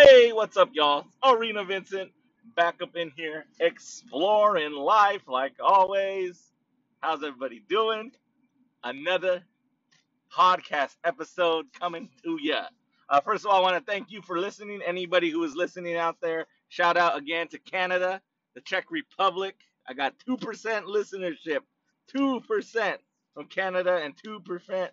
Hey, what's up, y'all? Arena Vincent back up in here, exploring life like always. How's everybody doing? Another podcast episode coming to ya. Uh, first of all, I want to thank you for listening. Anybody who is listening out there, shout out again to Canada, the Czech Republic. I got 2% listenership, 2% from Canada and 2%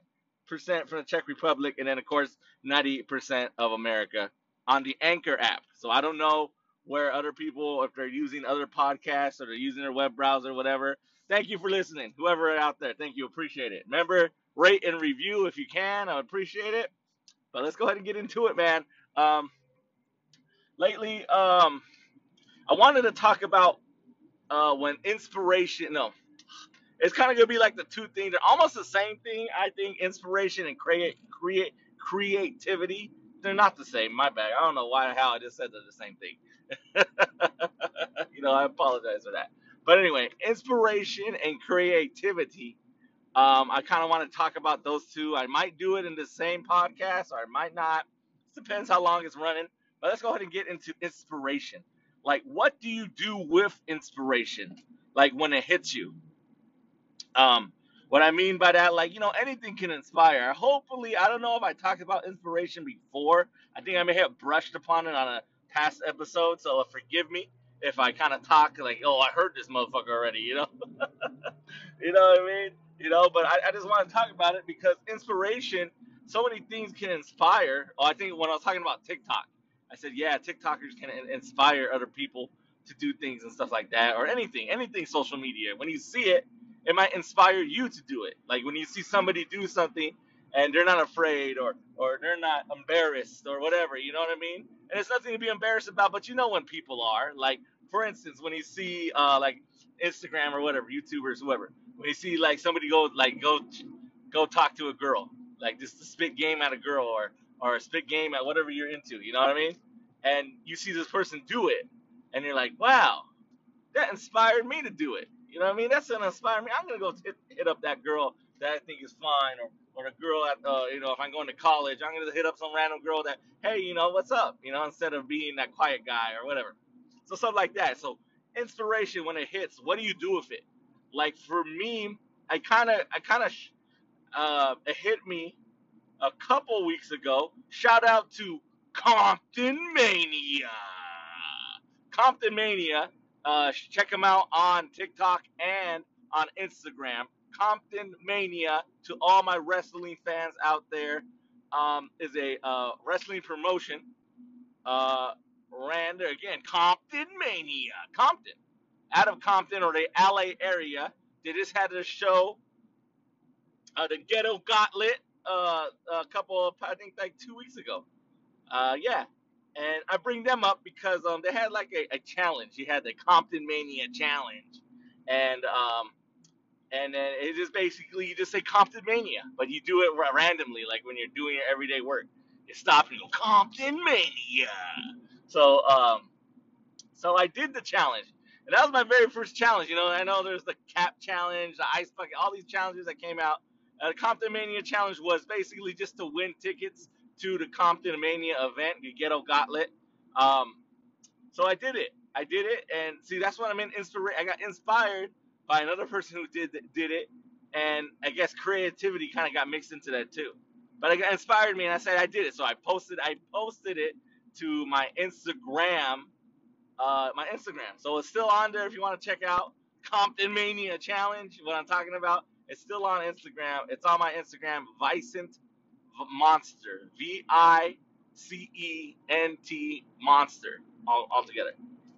from the Czech Republic, and then of course 90% of America on the Anchor app. So I don't know where other people, if they're using other podcasts or they're using their web browser, whatever. Thank you for listening, whoever out there. Thank you, appreciate it. Remember, rate and review if you can. I appreciate it. But let's go ahead and get into it, man. Um, lately, um, I wanted to talk about uh, when inspiration. No, it's kind of gonna be like the two things. They're almost the same thing. I think inspiration and create create creativity. They're not the same. My bad. I don't know why how I just said they're the same thing. you know, I apologize for that. But anyway, inspiration and creativity. Um, I kind of want to talk about those two. I might do it in the same podcast, or I might not. It depends how long it's running. But let's go ahead and get into inspiration. Like, what do you do with inspiration? Like when it hits you um, what I mean by that, like, you know, anything can inspire. Hopefully, I don't know if I talked about inspiration before. I think I may have brushed upon it on a past episode, so forgive me if I kind of talk like, oh, I heard this motherfucker already, you know? you know what I mean? You know, but I, I just want to talk about it because inspiration, so many things can inspire. Oh, I think when I was talking about TikTok, I said, yeah, TikTokers can inspire other people to do things and stuff like that, or anything, anything social media. When you see it, it might inspire you to do it. Like when you see somebody do something and they're not afraid or or they're not embarrassed or whatever, you know what I mean? And it's nothing to be embarrassed about, but you know when people are. Like for instance, when you see uh like Instagram or whatever, YouTubers, whoever, when you see like somebody go like go go talk to a girl, like just to spit game at a girl or or spit game at whatever you're into, you know what I mean? And you see this person do it, and you're like, wow, that inspired me to do it. You know what I mean? That's gonna inspire me. I'm gonna go hit, hit up that girl that I think is fine, or or a girl at uh, you know if I'm going to college, I'm gonna hit up some random girl that hey you know what's up you know instead of being that quiet guy or whatever. So stuff like that. So inspiration when it hits, what do you do with it? Like for me, I kind of I kind of uh, it hit me a couple weeks ago. Shout out to Compton Mania. Compton Mania uh, check them out on TikTok and on Instagram. Compton Mania to all my wrestling fans out there um, is a uh, wrestling promotion. Uh, ran there again, Compton Mania, Compton, out of Compton or the LA area. They just had a show, uh, the Ghetto Gauntlet, uh, a couple of I think like two weeks ago. Uh, yeah, and I bring them up because um they had like a, a challenge. You had the Compton Mania challenge, and um and then it just basically you just say Compton Mania, but you do it randomly, like when you're doing your everyday work. You stop and go Compton Mania. So um so I did the challenge. And that was my very first challenge. You know, I know there's the cap challenge, the ice bucket, all these challenges that came out. Uh, the Compton Mania challenge was basically just to win tickets to the Compton Mania event, the Ghetto Gauntlet. Um, so I did it. I did it, and see, that's what I mean. Inspira- I got inspired by another person who did did it, and I guess creativity kind of got mixed into that too. But it inspired me, and I said I did it. So I posted I posted it to my Instagram, uh, my Instagram. So it's still on there if you want to check out Compton Mania Challenge. What I'm talking about. It's still on Instagram. It's on my Instagram, Vicent Monster. V I C E N T Monster. All, all together.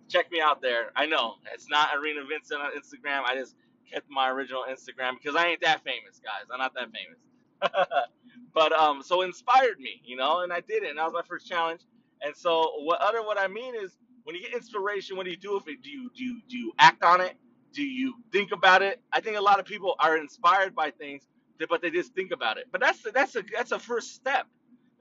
Check me out there. I know it's not Arena Vincent on Instagram. I just kept my original Instagram because I ain't that famous, guys. I'm not that famous. but um, so inspired me, you know, and I did it. And that was my first challenge. And so what other what I mean is when you get inspiration, what do you do with it? Do you do you, do you act on it? Do you think about it? I think a lot of people are inspired by things but they just think about it. But that's that's a that's a first step.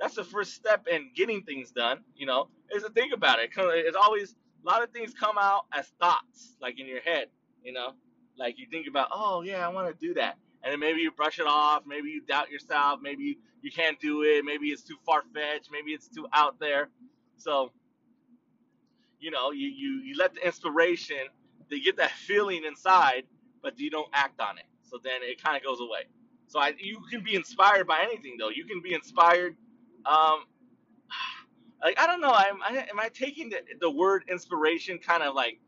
That's the first step in getting things done. You know, is to think about it. It's always a lot of things come out as thoughts, like in your head. You know, like you think about, oh yeah, I want to do that, and then maybe you brush it off. Maybe you doubt yourself. Maybe you, you can't do it. Maybe it's too far fetched. Maybe it's too out there. So you know, you you you let the inspiration, they get that feeling inside, but you don't act on it. So then it kind of goes away. So I, you can be inspired by anything though. You can be inspired. Um, like I don't know. I'm, I, am I taking the, the word inspiration kind of like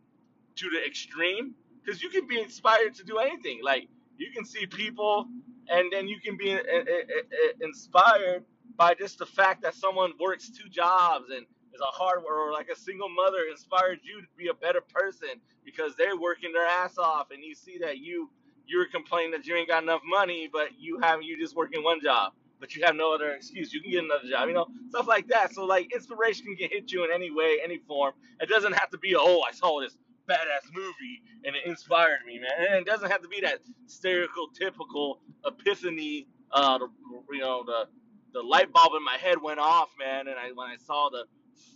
to the extreme because you can be inspired to do anything. Like you can see people, and then you can be uh, uh, uh, inspired by just the fact that someone works two jobs and is a hard worker, or like a single mother inspired you to be a better person because they're working their ass off, and you see that you you're complaining that you ain't got enough money, but you have you just working one job. But you have no other excuse. You can get another job, you know, stuff like that. So like inspiration can hit you in any way, any form. It doesn't have to be, oh, I saw this badass movie and it inspired me, man. And it doesn't have to be that stereotypical epiphany. Uh, the, you know, the the light bulb in my head went off, man, and I when I saw the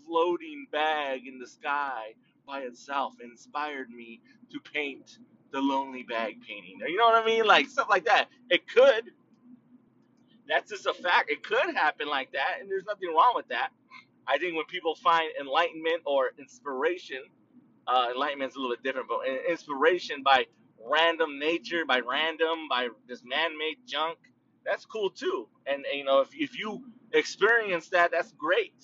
floating bag in the sky by itself, inspired me to paint the lonely bag painting. You know what I mean? Like stuff like that. It could. That's just a fact. It could happen like that, and there's nothing wrong with that. I think when people find enlightenment or inspiration uh, enlightenment's a little bit different, but inspiration by random nature, by random, by this man-made junk, that's cool too. And, and you know, if if you experience that, that's great.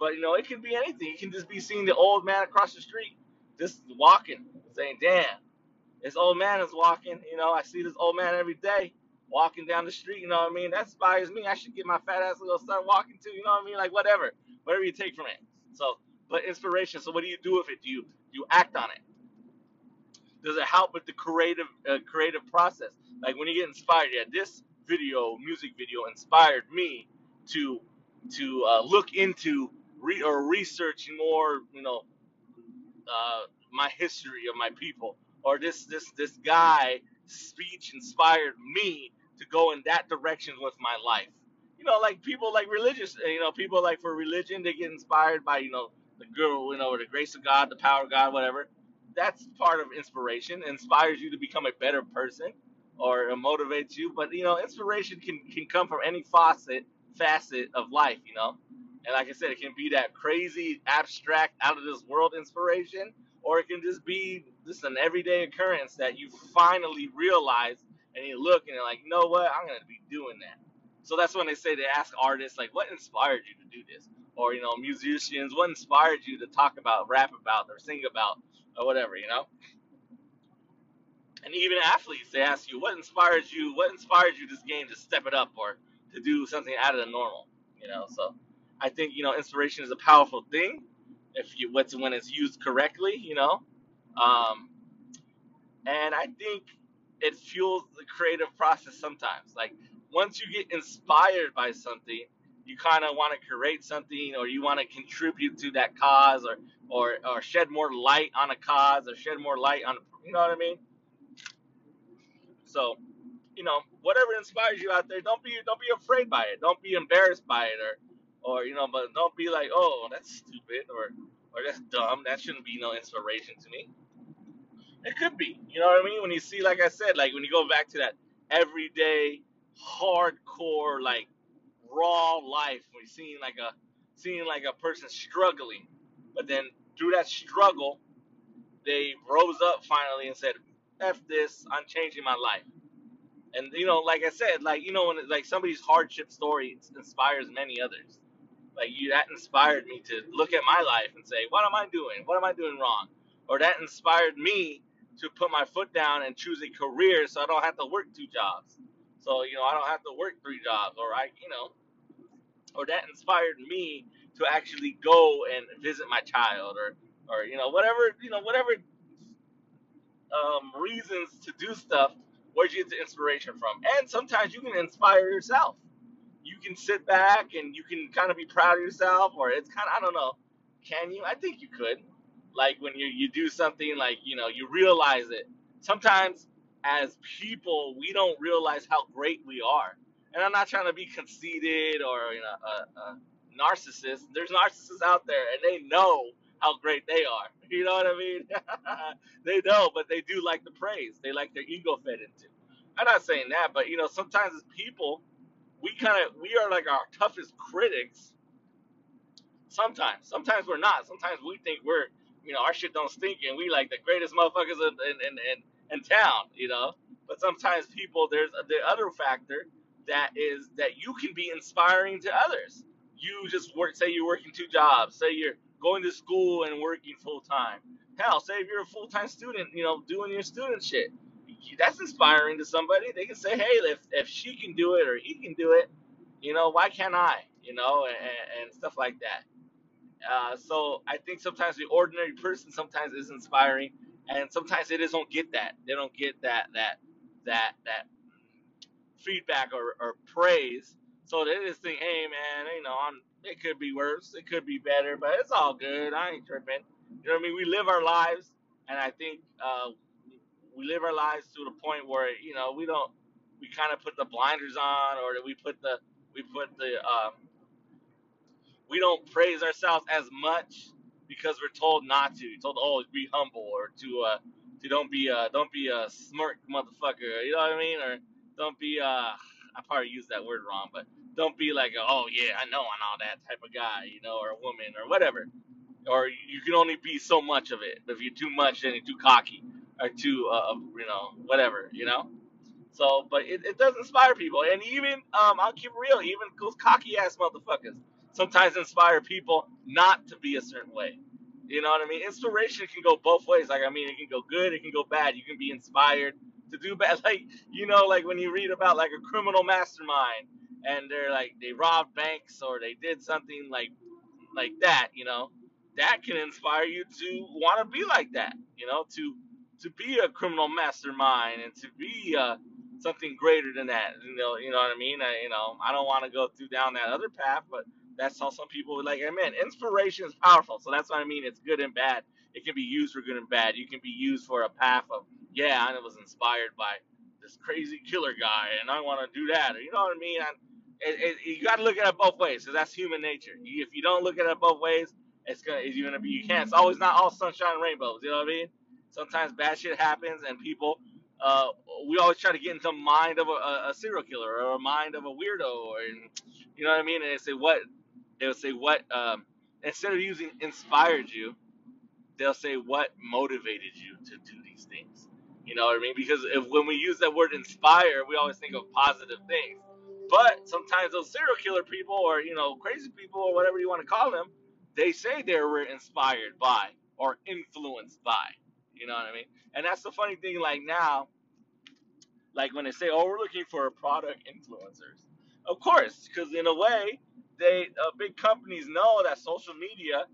But you know, it can be anything. You can just be seeing the old man across the street, just walking, saying, "Damn, this old man is walking." You know, I see this old man every day walking down the street. You know what I mean? That inspires me. I should get my fat ass little start walking too. You know what I mean? Like whatever, whatever you take from it. So, but inspiration. So, what do you do with it? Do you you act on it? Does it help with the creative uh, creative process? Like when you get inspired, yeah, this video, music video, inspired me to to uh, look into re- or research more, you know, uh, my history of my people, or this this this guy speech inspired me to go in that direction with my life. You know, like people like religious, you know, people like for religion, they get inspired by you know the girl, you know, or the grace of God, the power of God, whatever. That's part of inspiration. It inspires you to become a better person, or it motivates you. But you know, inspiration can can come from any facet facet of life. You know, and like I said, it can be that crazy, abstract, out of this world inspiration, or it can just be just an everyday occurrence that you finally realize and you look and you're like, know what, I'm gonna be doing that. So that's when they say they ask artists like, what inspired you to do this? Or you know, musicians, what inspired you to talk about, rap about, or sing about, or whatever, you know? And even athletes, they ask you, what inspired you? What inspired you this game to step it up or to do something out of the normal? You know, so I think you know, inspiration is a powerful thing if you what's when it's used correctly. You know, um, and I think it fuels the creative process sometimes. Like once you get inspired by something, you kind of want to create something, or you want to contribute to that cause, or or or shed more light on a cause, or shed more light on, you know what I mean? So, you know, whatever inspires you out there, don't be don't be afraid by it. Don't be embarrassed by it, or or you know, but don't be like, oh, that's stupid, or or that's dumb. That shouldn't be no inspiration to me. It could be, you know what I mean? When you see, like I said, like when you go back to that everyday, hardcore, like raw life, when you're seeing like a seeing like a person struggling, but then through that struggle, they rose up finally and said, "F this, I'm changing my life." And you know, like I said, like you know, when like somebody's hardship story inspires many others. Like you, that inspired me to look at my life and say, "What am I doing? What am I doing wrong?" Or that inspired me to put my foot down and choose a career so I don't have to work two jobs. So, you know, I don't have to work three jobs or I, you know, or that inspired me to actually go and visit my child or or you know, whatever, you know, whatever um, reasons to do stuff, where'd you get the inspiration from? And sometimes you can inspire yourself. You can sit back and you can kind of be proud of yourself, or it's kind of, I don't know, can you? I think you could like when you you do something like you know you realize it. Sometimes as people we don't realize how great we are. And i'm not trying to be conceited or you know a, a narcissist. There's narcissists out there and they know how great they are. You know what i mean? They know but they do like the praise. They like their ego fed into i'm not saying that but you know sometimes as people we kind of we are like our toughest critics Sometimes, sometimes we're not. Sometimes we think we're, you know, our shit don't stink and we like the greatest motherfuckers in in in, in town, you know. But sometimes people, there's the other factor that is that you can be inspiring to others. You just work, say you're working two jobs, say you're going to school and working full time. Hell, say if you're a full time student, you know, doing your student shit. That's inspiring to somebody. They can say, hey, if, if she can do it or he can do it, you know, why can't I? You know, and, and stuff like that. Uh, so I think sometimes the ordinary person sometimes is inspiring, and sometimes they just don't get that. They don't get that that that that feedback or, or praise. So they just think, hey man, you know, I'm, it could be worse, it could be better, but it's all good. I ain't tripping. You know what I mean? We live our lives, and I think uh, we live our lives to the point where you know we don't we kind of put the blinders on, or we put the we put the um, we don't praise ourselves as much because we're told not to. Told to always be humble or to uh to don't be uh don't be a smirk motherfucker. You know what I mean? Or don't be uh I probably used that word wrong, but don't be like oh yeah I know and all that type of guy, you know, or a woman or whatever. Or you can only be so much of it. If you're too much, then you're too cocky or too uh you know whatever, you know. So, but it, it does inspire people, and even um, I'll keep real, even those cocky ass motherfuckers sometimes inspire people not to be a certain way. You know what I mean? Inspiration can go both ways. Like I mean, it can go good, it can go bad. You can be inspired to do bad. Like you know, like when you read about like a criminal mastermind, and they're like they robbed banks or they did something like like that. You know, that can inspire you to want to be like that. You know, to to be a criminal mastermind and to be uh, something greater than that. You know, you know what I mean? I, you know, I don't want to go through down that other path, but that's how some people like. Amen. Inspiration is powerful, so that's what I mean. It's good and bad. It can be used for good and bad. You can be used for a path of, yeah, I was inspired by this crazy killer guy, and I want to do that. You know what I mean? And it, it, you got to look at it both ways, because that's human nature. If you don't look at it both ways, it's gonna, it's gonna be. You can't. It's always not all sunshine and rainbows. You know what I mean? Sometimes bad shit happens, and people uh, we always try to get into the mind of a, a serial killer or a mind of a weirdo, or you know what I mean. And they say what they'll say what um, instead of using inspired you, they'll say what motivated you to do these things. You know what I mean? Because if when we use that word inspire, we always think of positive things. But sometimes those serial killer people, or you know, crazy people, or whatever you want to call them, they say they were inspired by or influenced by. You know what I mean? And that's the funny thing. Like now, like when they say, "Oh, we're looking for product influencers," of course, because in a way, they uh, big companies know that social media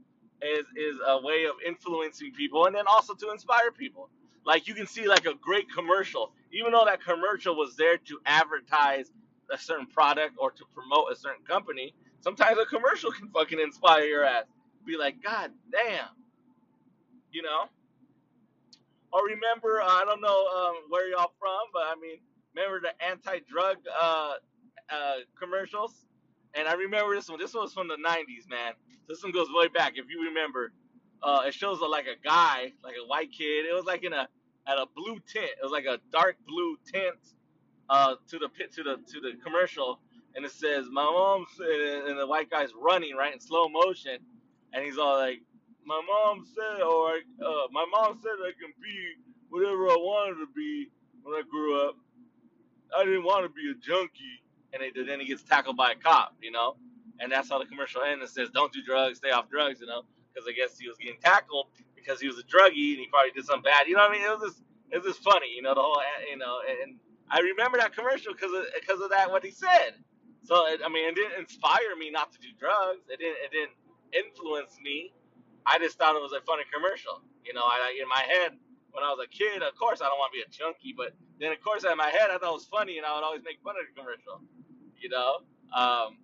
is is a way of influencing people, and then also to inspire people. Like you can see like a great commercial, even though that commercial was there to advertise a certain product or to promote a certain company. Sometimes a commercial can fucking inspire your ass. Be like, God damn, you know. Or remember, uh, I don't know um, where y'all from, but I mean, remember the anti-drug uh, uh, commercials? And I remember this one. This one was from the '90s, man. This one goes way back. If you remember, uh, it shows a, like a guy, like a white kid. It was like in a at a blue tint. It was like a dark blue tint uh, to the pit to the to the commercial, and it says, "My mom said," and the white guy's running right in slow motion, and he's all like, "My mom said, or uh, my mom said I can be whatever I wanted to be when I grew up. I didn't want to be a junkie." And it, then he gets tackled by a cop, you know, and that's how the commercial ends. It says, "Don't do drugs, stay off drugs," you know, because I guess he was getting tackled because he was a druggie and he probably did something bad. You know what I mean? It was just, it was just funny, you know, the whole, you know, and I remember that commercial because of because of that what he said. So it, I mean, it didn't inspire me not to do drugs. It didn't it didn't influence me. I just thought it was a funny commercial. You know, I in my head when I was a kid, of course I don't want to be a junkie, but then of course in my head I thought it was funny and I would always make fun of the commercial. You know, um,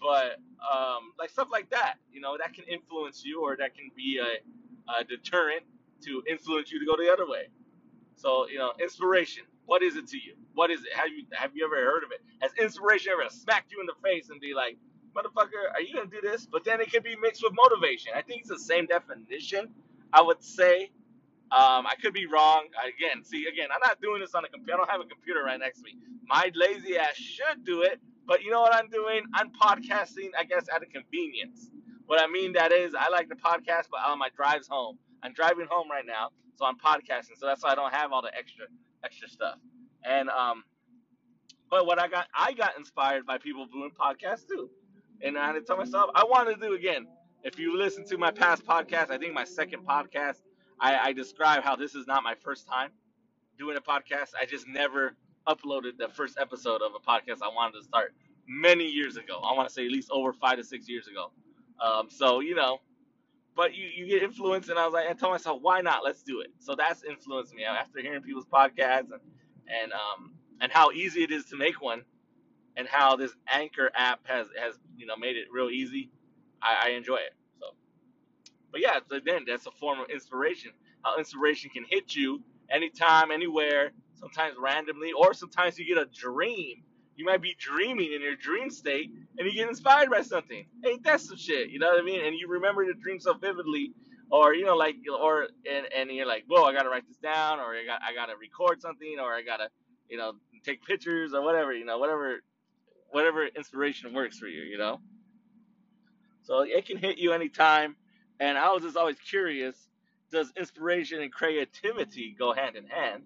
but um, like stuff like that, you know, that can influence you or that can be a, a deterrent to influence you to go the other way. So, you know, inspiration. What is it to you? What is it? Have you have you ever heard of it? Has inspiration ever smacked you in the face and be like, motherfucker, are you gonna do this? But then it could be mixed with motivation. I think it's the same definition. I would say. Um, I could be wrong. Again, see, again, I'm not doing this on a computer. I don't have a computer right next to me. My lazy ass should do it, but you know what I'm doing? I'm podcasting, I guess, out of convenience. What I mean that is, I like to podcast, but on my drives home. I'm driving home right now, so I'm podcasting. So that's why I don't have all the extra extra stuff. And um, but what I got, I got inspired by people doing podcasts too. And I had to tell myself, I want to do again. If you listen to my past podcast, I think my second podcast, I, I describe how this is not my first time doing a podcast. I just never uploaded the first episode of a podcast I wanted to start many years ago. I want to say at least over five to six years ago. Um, so you know, but you, you get influenced, and I was like, I told myself, why not? Let's do it. So that's influenced me after hearing people's podcasts and and um and how easy it is to make one, and how this Anchor app has has you know made it real easy. I, I enjoy it. But yeah, then that's a form of inspiration. How inspiration can hit you anytime, anywhere, sometimes randomly, or sometimes you get a dream. You might be dreaming in your dream state and you get inspired by something. Ain't that some shit? You know what I mean? And you remember the dream so vividly, or you know, like, or and, and you're like, whoa, I gotta write this down, or I got I gotta record something, or I gotta, you know, take pictures or whatever, you know, whatever, whatever inspiration works for you, you know. So it can hit you anytime. And I was just always curious, does inspiration and creativity go hand in hand?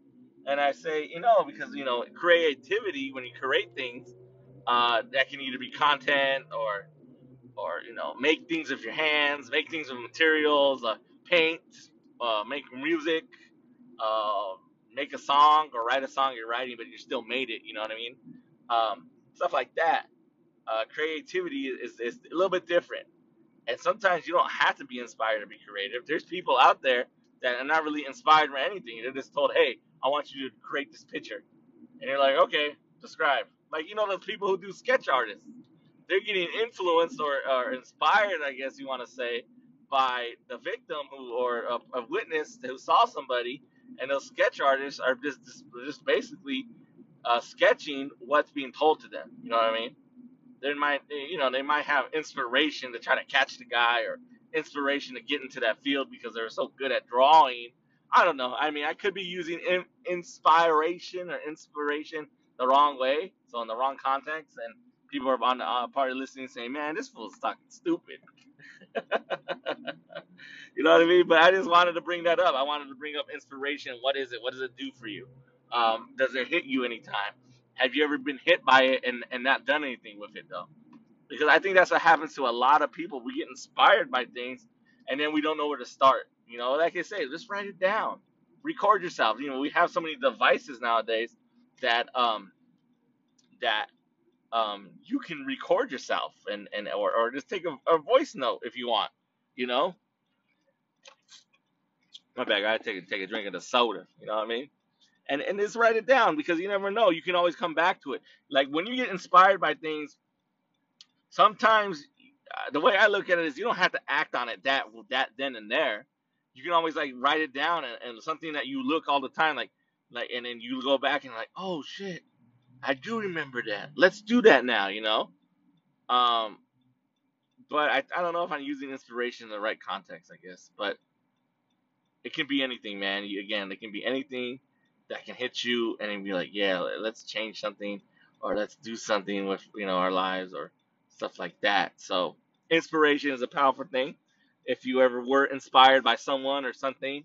And I say, you know, because you know, creativity when you create things, uh, that can either be content or or you know, make things with your hands, make things with materials, uh, paint, uh, make music, uh, make a song or write a song you're writing, but you still made it. You know what I mean? Um, stuff like that. Uh, creativity is, is a little bit different and sometimes you don't have to be inspired to be creative. There's people out there that are not really inspired by anything. They're just told, hey, I want you to create this picture. And you're like, okay, describe. Like, you know, those people who do sketch artists. They're getting influenced or, or inspired, I guess you want to say, by the victim who or a, a witness who saw somebody. And those sketch artists are just, just, basically uh, sketching what's being told to them. You know what I mean? They might you know they might have inspiration to try to catch the guy or inspiration to get into that field because they're so good at drawing. I don't know. I mean i could be using in, inspiration or inspiration the wrong way so in the wrong context and people are on the uh, party listening saying man this fool's talking stupid. You know what i mean? But i just wanted to bring that up. I wanted to bring up inspiration. What is it? What does it do for you? Um, does it hit you anytime have you ever been hit by it and, and not done anything with it though? Because I think that's what happens to a lot of people. We get inspired by things and then we don't know where to start. You know, like I say, just write it down. Record yourself. You know, we have so many devices nowadays that um that um you can record yourself and, and or, or just take a, a voice note if you want, you know. My bad, I gotta take a take a drink of the soda, you know what I mean? And and just write it down because you never know. You can always come back to it. Like when you get inspired by things, sometimes uh, the way I look at it is you don't have to act on it that that then and there. You can always like write it down and, and something that you look all the time like like and then you go back and like oh shit I do remember that. Let's do that now. You know. Um, but I I don't know if I'm using inspiration in the right context. I guess, but it can be anything, man. You, again, it can be anything that can hit you and be like, yeah, let's change something or let's do something with you know our lives or stuff like that. So inspiration is a powerful thing. If you ever were inspired by someone or something,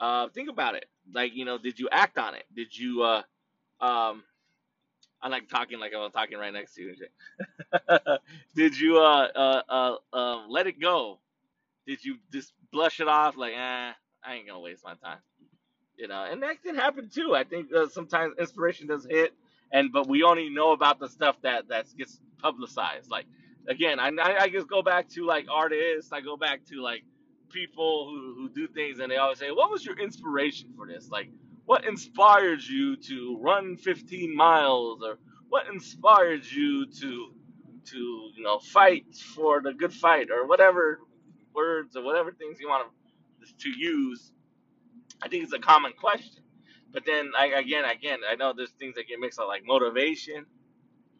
uh, think about it. Like you know, did you act on it? Did you? Uh, um, I like talking like I'm talking right next to you. did you uh, uh, uh, uh, let it go? Did you just blush it off like, eh, I ain't gonna waste my time? You know, and that can happen too. I think uh, sometimes inspiration does hit, and but we only know about the stuff that that gets publicized. Like again, I I just go back to like artists. I go back to like people who who do things, and they always say, "What was your inspiration for this?" Like, what inspired you to run 15 miles, or what inspired you to to you know fight for the good fight, or whatever words or whatever things you want to to use I think it's a common question. But then I, again, again, I know there's things that get mixed up like motivation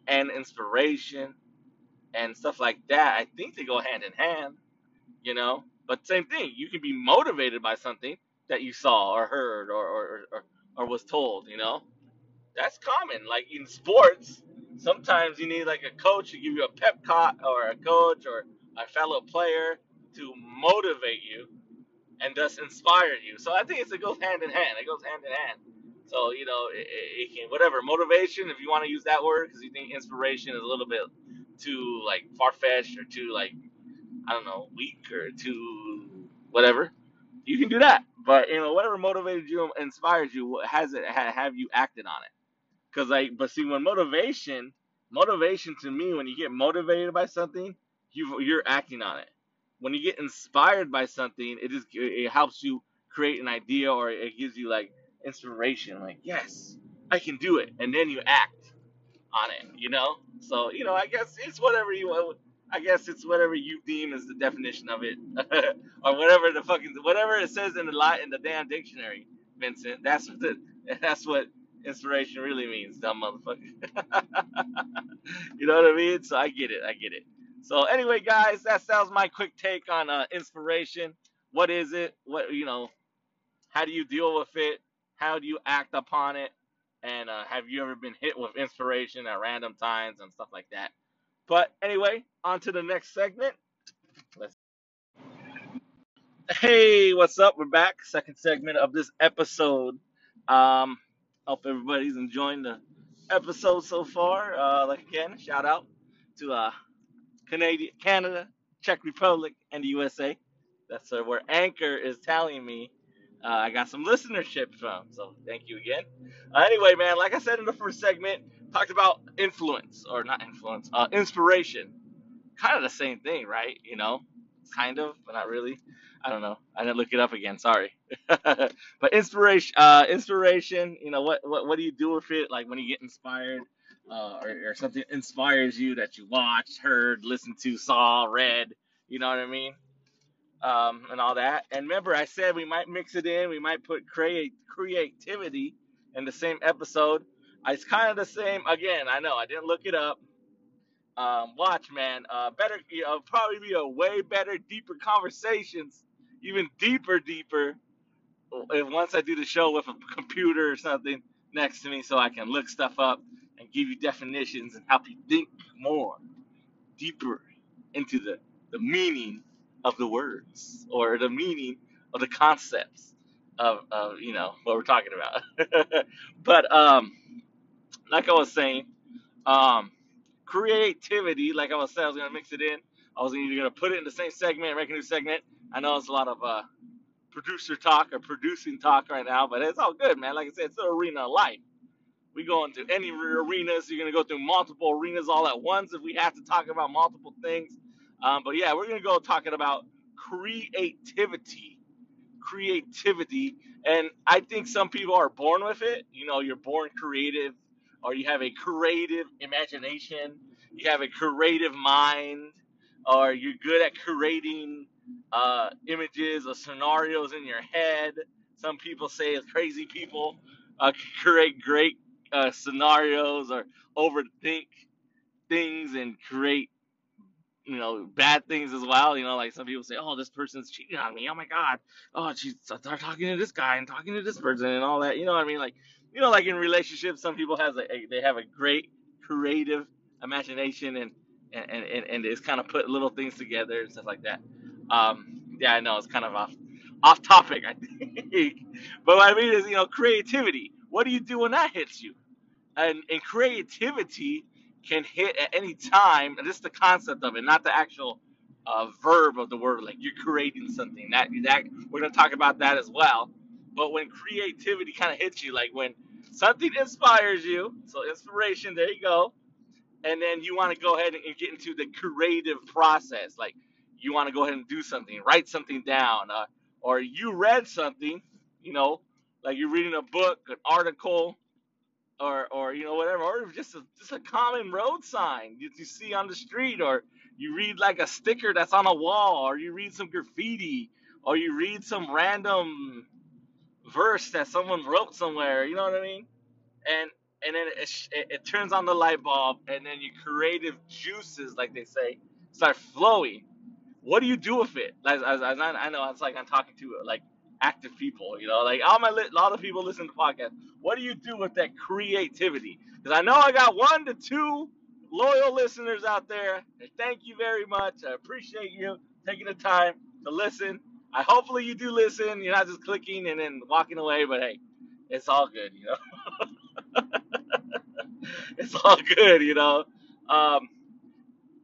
and inspiration and stuff like that. I think they go hand in hand, you know. But same thing, you can be motivated by something that you saw or heard or or, or, or was told, you know. That's common. Like in sports, Sometimes you need like a coach to give you a pep talk or a coach or a fellow player to motivate you and thus inspire you. So I think it's, it goes hand in hand. It goes hand in hand. So you know, it, it, can whatever motivation if you want to use that word because you think inspiration is a little bit too like far fetched or too like I don't know weak or too whatever. You can do that, but you know whatever motivated you, inspired you, has it have you acted on it? Because like, but see, when motivation, motivation to me, when you get motivated by something, you you're acting on it. When you get inspired by something, it just it helps you create an idea or it gives you like inspiration. Like, yes, I can do it, and then you act on it. You know, so you know, I guess it's whatever you want. I guess it's whatever you deem as the definition of it, or whatever the fucking whatever it says in the li- in the damn dictionary, Vincent. That's what the, that's what inspiration really means, dumb motherfucker. you know what I mean? So I get it. I get it. So anyway, guys, that sounds my quick take on uh, inspiration. What is it? What you know? How do you deal with it? How do you act upon it? And uh, have you ever been hit with inspiration at random times and stuff like that? But anyway, on to the next segment. Let's. Hey, what's up? We're back. Second segment of this episode. Um, hope everybody's enjoying the episode so far. Uh, like again, shout out to uh, Canada, Canada, Czech Republic, and the USA. That's uh, where Anchor is telling me uh, I got some listenership from. So thank you again. Uh, anyway, man, like I said in the first segment, talked about influence or not influence, uh, inspiration. Kind of the same thing, right? You know, kind of, but not really. I don't know. I didn't look it up again. Sorry. but inspiration, uh, inspiration. You know, what, what what do you do with it? Like when you get inspired, uh, or, or something inspires you that you watched, heard, listened to, saw, read. You know what I mean? Um, and all that. And remember, I said we might mix it in. We might put create creativity in the same episode. It's kind of the same. Again, I know I didn't look it up. Um, watch, man. Uh, better, you know, probably be a way better, deeper conversations, even deeper, deeper. If once I do the show with a computer or something next to me, so I can look stuff up and give you definitions and help you think more, deeper into the the meaning of the words or the meaning of the concepts of, of you know what we're talking about. but um, like I was saying, um, creativity, like I was saying, I was gonna mix it in. I was either gonna put it in the same segment, make a new segment. I know it's a lot of uh, producer talk or producing talk right now, but it's all good, man. Like I said, it's the arena of life. We go into any arenas. You're gonna go through multiple arenas all at once if we have to talk about multiple things. Um, but yeah, we're gonna go talking about creativity creativity. And I think some people are born with it. You know, you're born creative, or you have a creative imagination, you have a creative mind, or you're good at creating uh, images or scenarios in your head. Some people say it's crazy people uh, create great uh, scenarios or overthink things and create you know, bad things as well. You know, like some people say, "Oh, this person's cheating on me. Oh my God. Oh, she's talking to this guy and talking to this person and all that." You know what I mean? Like, you know, like in relationships, some people has a, a they have a great creative imagination and and and, and it's kind of put little things together and stuff like that. Um, yeah, I know it's kind of off off topic, I think. but what I mean is, you know, creativity. What do you do when that hits you? And and creativity can hit at any time. And this is the concept of it, not the actual uh, verb of the word. Like you're creating something. That that we're gonna talk about that as well. But when creativity kind of hits you, like when something inspires you, so inspiration, there you go. And then you want to go ahead and get into the creative process. Like you want to go ahead and do something, write something down, uh, or you read something, you know, like you're reading a book, an article, or or you know whatever, or just a, just a common road sign that you see on the street, or you read like a sticker that's on a wall, or you read some graffiti, or you read some random verse that someone wrote somewhere. You know what I mean? And and then it, it, it turns on the light bulb, and then your creative juices, like they say, start flowing. What do you do with it? As, as I, I know, it's like I'm talking to like active people. You know, like all my li- all the people listen to podcasts. What do you do with that creativity? Because I know I got one to two loyal listeners out there. And thank you very much. I appreciate you taking the time to listen. I hopefully you do listen. You're not just clicking and then walking away. But hey, it's all good. You know, it's all good. You know. Um,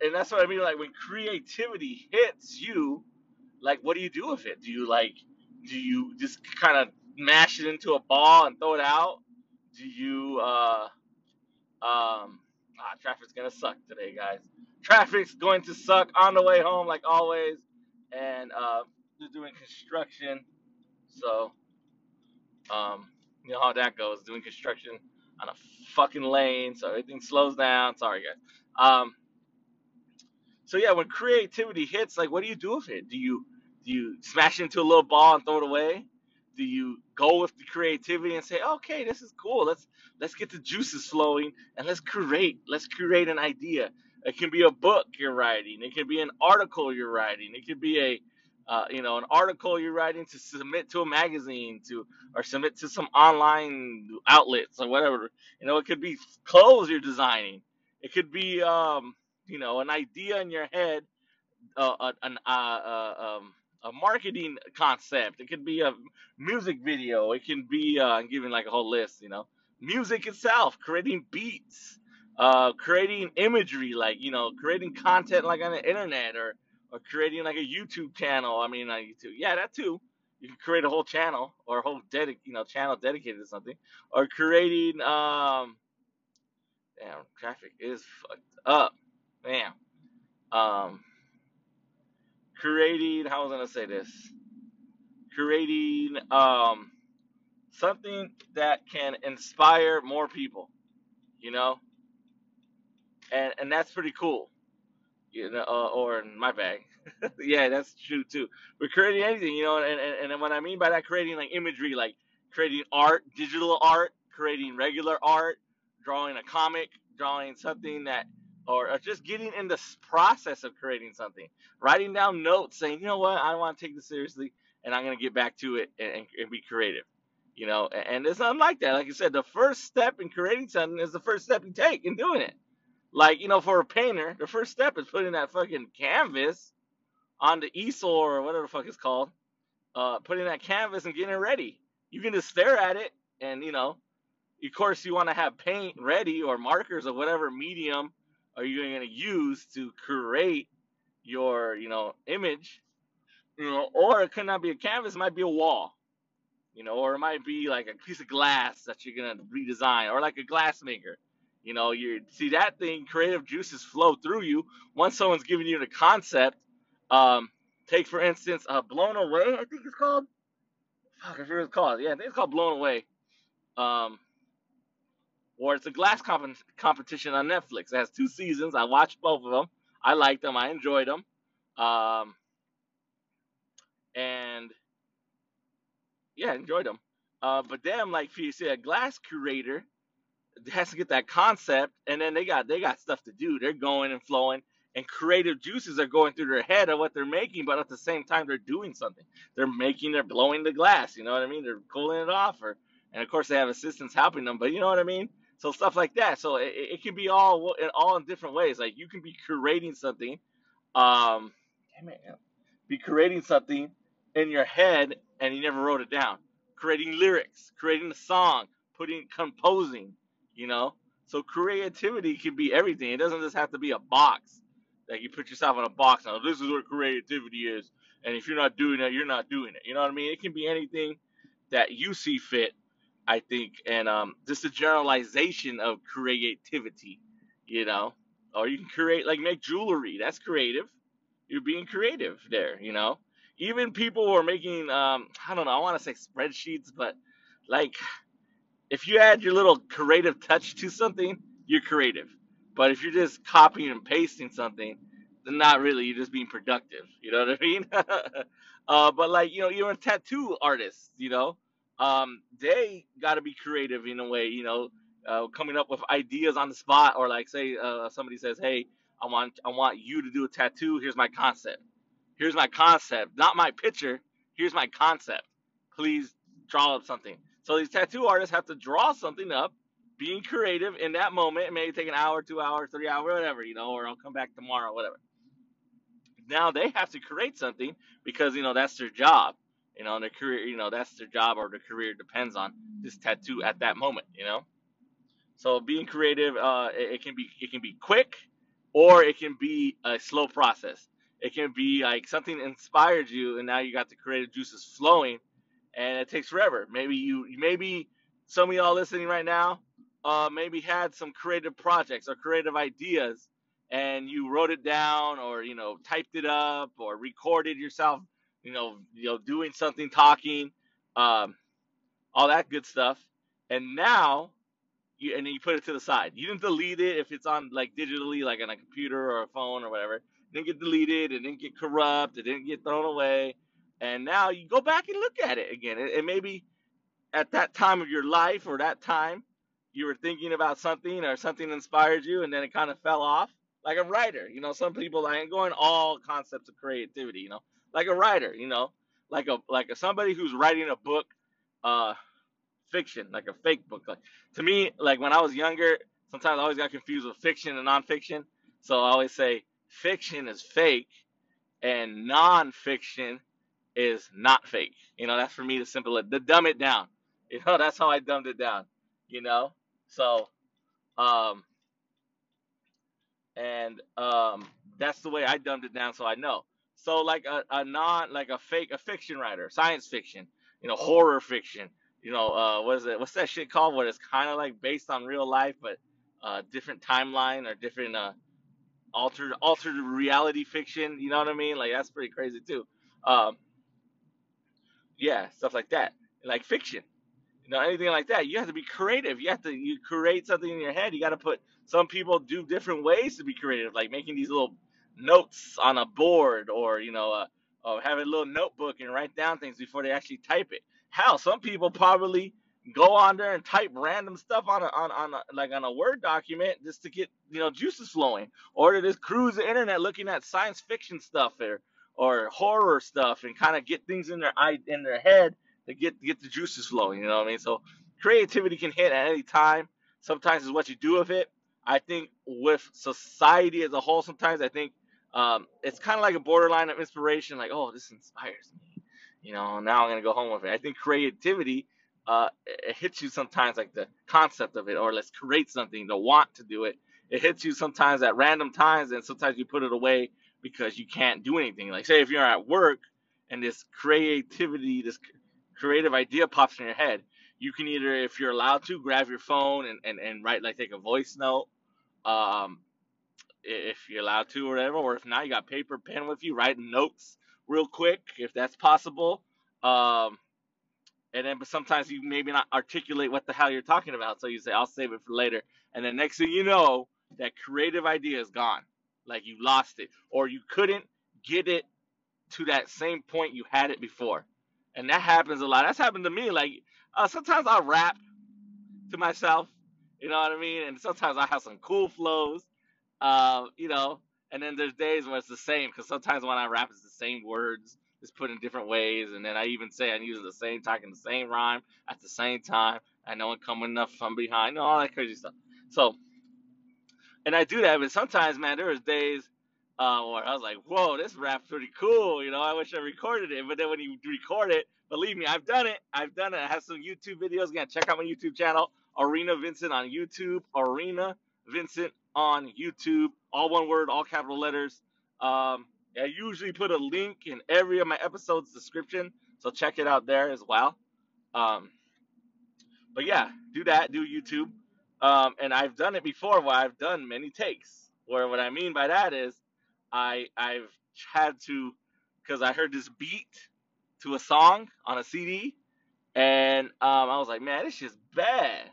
and that's what I mean. Like when creativity hits you, like what do you do with it? Do you like, do you just kind of mash it into a ball and throw it out? Do you, uh, um, ah, traffic's gonna suck today, guys. Traffic's going to suck on the way home, like always, and uh, they're doing construction, so um, you know how that goes, doing construction on a fucking lane, so everything slows down. Sorry, guys. Um, So yeah, when creativity hits, like, what do you do with it? Do you do you smash into a little ball and throw it away? Do you go with the creativity and say, okay, this is cool. Let's let's get the juices flowing and let's create. Let's create an idea. It can be a book you're writing. It can be an article you're writing. It could be a uh, you know, an article you're writing to submit to a magazine to or submit to some online outlets or whatever. You know, it could be clothes you're designing. It could be um, you know, an idea in your head uh, uh, an uh, uh, um, a marketing concept. It could be a music video. It can be uh, I'm giving like a whole list. You know, music itself, creating beats, uh, creating imagery, like you know, creating content like on the internet or or creating like a YouTube channel. I mean, like YouTube, yeah, that too. You can create a whole channel or a whole dedic, you know, channel dedicated to something, or creating um, damn, traffic is fucked up, damn. Um, creating how was I gonna say this? Creating um something that can inspire more people, you know, and and that's pretty cool, you know. Uh, or in my bag, yeah, that's true too. But creating anything, you know, and, and and what I mean by that, creating like imagery, like creating art, digital art, creating regular art, drawing a comic, drawing something that, or, or just getting in the process of creating something, writing down notes, saying, you know what, I want to take this seriously, and I'm gonna get back to it and, and, and be creative. You know, and it's not like that. Like you said, the first step in creating something is the first step you take in doing it. Like, you know, for a painter, the first step is putting that fucking canvas on the easel or whatever the fuck it's called. Uh, putting that canvas and getting it ready. You can just stare at it and, you know, of course you want to have paint ready or markers or whatever medium are you going to use to create your, you know, image, you know, or it could not be a canvas, it might be a wall you know, or it might be like a piece of glass that you're gonna redesign, or like a glass maker. You know, you see that thing, creative juices flow through you once someone's giving you the concept. Um, take for instance, uh, Blown Away, I think it's called. Fuck, I forget what it's called. Yeah, I think it's called Blown Away. Um, or it's a glass comp- competition on Netflix. It has two seasons. I watched both of them. I liked them. I enjoyed them. Um, and yeah, enjoyed them. Uh, but then, like, you see a glass curator, has to get that concept, and then they got they got stuff to do. They're going and flowing, and creative juices are going through their head of what they're making, but at the same time they're doing something. They're making, they're blowing the glass. You know what I mean? They're cooling it off, or and of course they have assistants helping them. But you know what I mean? So stuff like that. So it, it can be all in all in different ways. Like you can be creating something, um, damn it, be creating something in your head and you never wrote it down. Creating lyrics, creating a song, putting composing you know so creativity can be everything it doesn't just have to be a box that you put yourself in a box now this is what creativity is and if you're not doing it you're not doing it you know what i mean it can be anything that you see fit i think and um just a generalization of creativity you know or you can create like make jewelry that's creative you're being creative there you know even people who are making um i don't know i want to say spreadsheets but like if you add your little creative touch to something, you're creative. But if you're just copying and pasting something, then not really. You're just being productive. You know what I mean? uh, but like you know, you're a tattoo artist. You know, um, they got to be creative in a way. You know, uh, coming up with ideas on the spot, or like say uh, somebody says, "Hey, I want I want you to do a tattoo. Here's my concept. Here's my concept. Not my picture. Here's my concept." please draw up something. So these tattoo artists have to draw something up, being creative in that moment. It may take an hour, two hours, three hours, whatever, you know, or I'll come back tomorrow, whatever. Now they have to create something because you know that's their job. You know, and their career, you know, that's their job or their career depends on this tattoo at that moment. You know, so being creative, uh, it, it can be it can be quick, or it can be a slow process. It can be like something inspired you, and now you got the creative juices flowing, and it takes forever. Maybe you, maybe some of y'all listening right now, uh, maybe had some creative projects or creative ideas, and you wrote it down, or you know, typed it up, or recorded yourself, you know, you know, doing something, talking, um, all that good stuff, and now you and then you put it to the side. You didn't delete it if it's on like digitally, like on a computer or a phone or whatever. It didn't get deleted. It didn't get corrupt. It didn't get thrown away. And now you go back and look at it again. And, and maybe at that time of your life or that time, you were thinking about something or something inspired you, and then it kind of fell off. Like a writer, you know, some people I ain't going all concepts of creativity, you know, like a writer, you know, like a like a, somebody who's writing a book. Uh, fiction, like a fake book. Like to me, like when I was younger, sometimes I always got confused with fiction and nonfiction. So I always say fiction is fake and nonfiction is not fake. You know, that's for me to simple to dumb it down. You know, that's how I dumbed it down. You know, so um, and um, that's the way I dumbed it down, so I know. So like a, a non like a fake a fiction writer, science fiction, you know, horror fiction, you know, uh, what is it? What's that shit called? What it's kind of like based on real life, but uh, different timeline or different uh, altered altered reality fiction. You know what I mean? Like that's pretty crazy too. Um, yeah, stuff like that, like fiction. You know, anything like that. You have to be creative. You have to you create something in your head. You got to put. Some people do different ways to be creative, like making these little notes on a board, or you know, uh, or having a little notebook and write down things before they actually type it Hell, some people probably go on there and type random stuff on a, on on a, like on a Word document just to get you know juices flowing, or to just cruise the internet looking at science fiction stuff or or horror stuff and kind of get things in their eye in their head to get get the juices flowing. You know what I mean? So creativity can hit at any time. Sometimes it's what you do with it. I think with society as a whole, sometimes I think um, it's kind of like a borderline of inspiration. Like, oh, this inspires me you know, now I'm gonna go home with it. I think creativity uh, it hits you sometimes like the concept of it, or let's create something, the want to do it. It hits you sometimes at random times, and sometimes you put it away because you can't do anything. Like say if you're at work and this creativity, this creative idea pops in your head, you can either, if you're allowed to, grab your phone and, and, and write like take a voice note, um, if you're allowed to or whatever, or if not, you got paper, pen with you, writing notes real quick if that's possible. Um, and then, but sometimes you maybe not articulate what the hell you're talking about, so you say, "I'll save it for later." And then next thing you know, that creative idea is gone, like you lost it, or you couldn't get it to that same point you had it before. And that happens a lot. That's happened to me. Like uh, sometimes I rap to myself, you know what I mean, and sometimes I have some cool flows, uh, you know, and then there's days where it's the same because sometimes when I rap, it's the same words, it's put in different ways, and then I even say I'm using the same talking the same rhyme at the same time. I know I'm coming up from behind, all that crazy stuff. So, and I do that, but sometimes, man, there was days uh, where I was like, "Whoa, this rap's pretty cool," you know. I wish I recorded it, but then when you record it, believe me, I've done it. I've done it. I have some YouTube videos. Again, check out my YouTube channel, Arena Vincent on YouTube. Arena Vincent on YouTube, all one word, all capital letters. Um, I usually put a link in every of my episodes description, so check it out there as well. Um, but yeah, do that, do YouTube. Um, and I've done it before where I've done many takes. Where what I mean by that is I I've had to because I heard this beat to a song on a CD, and um, I was like, man, this is bad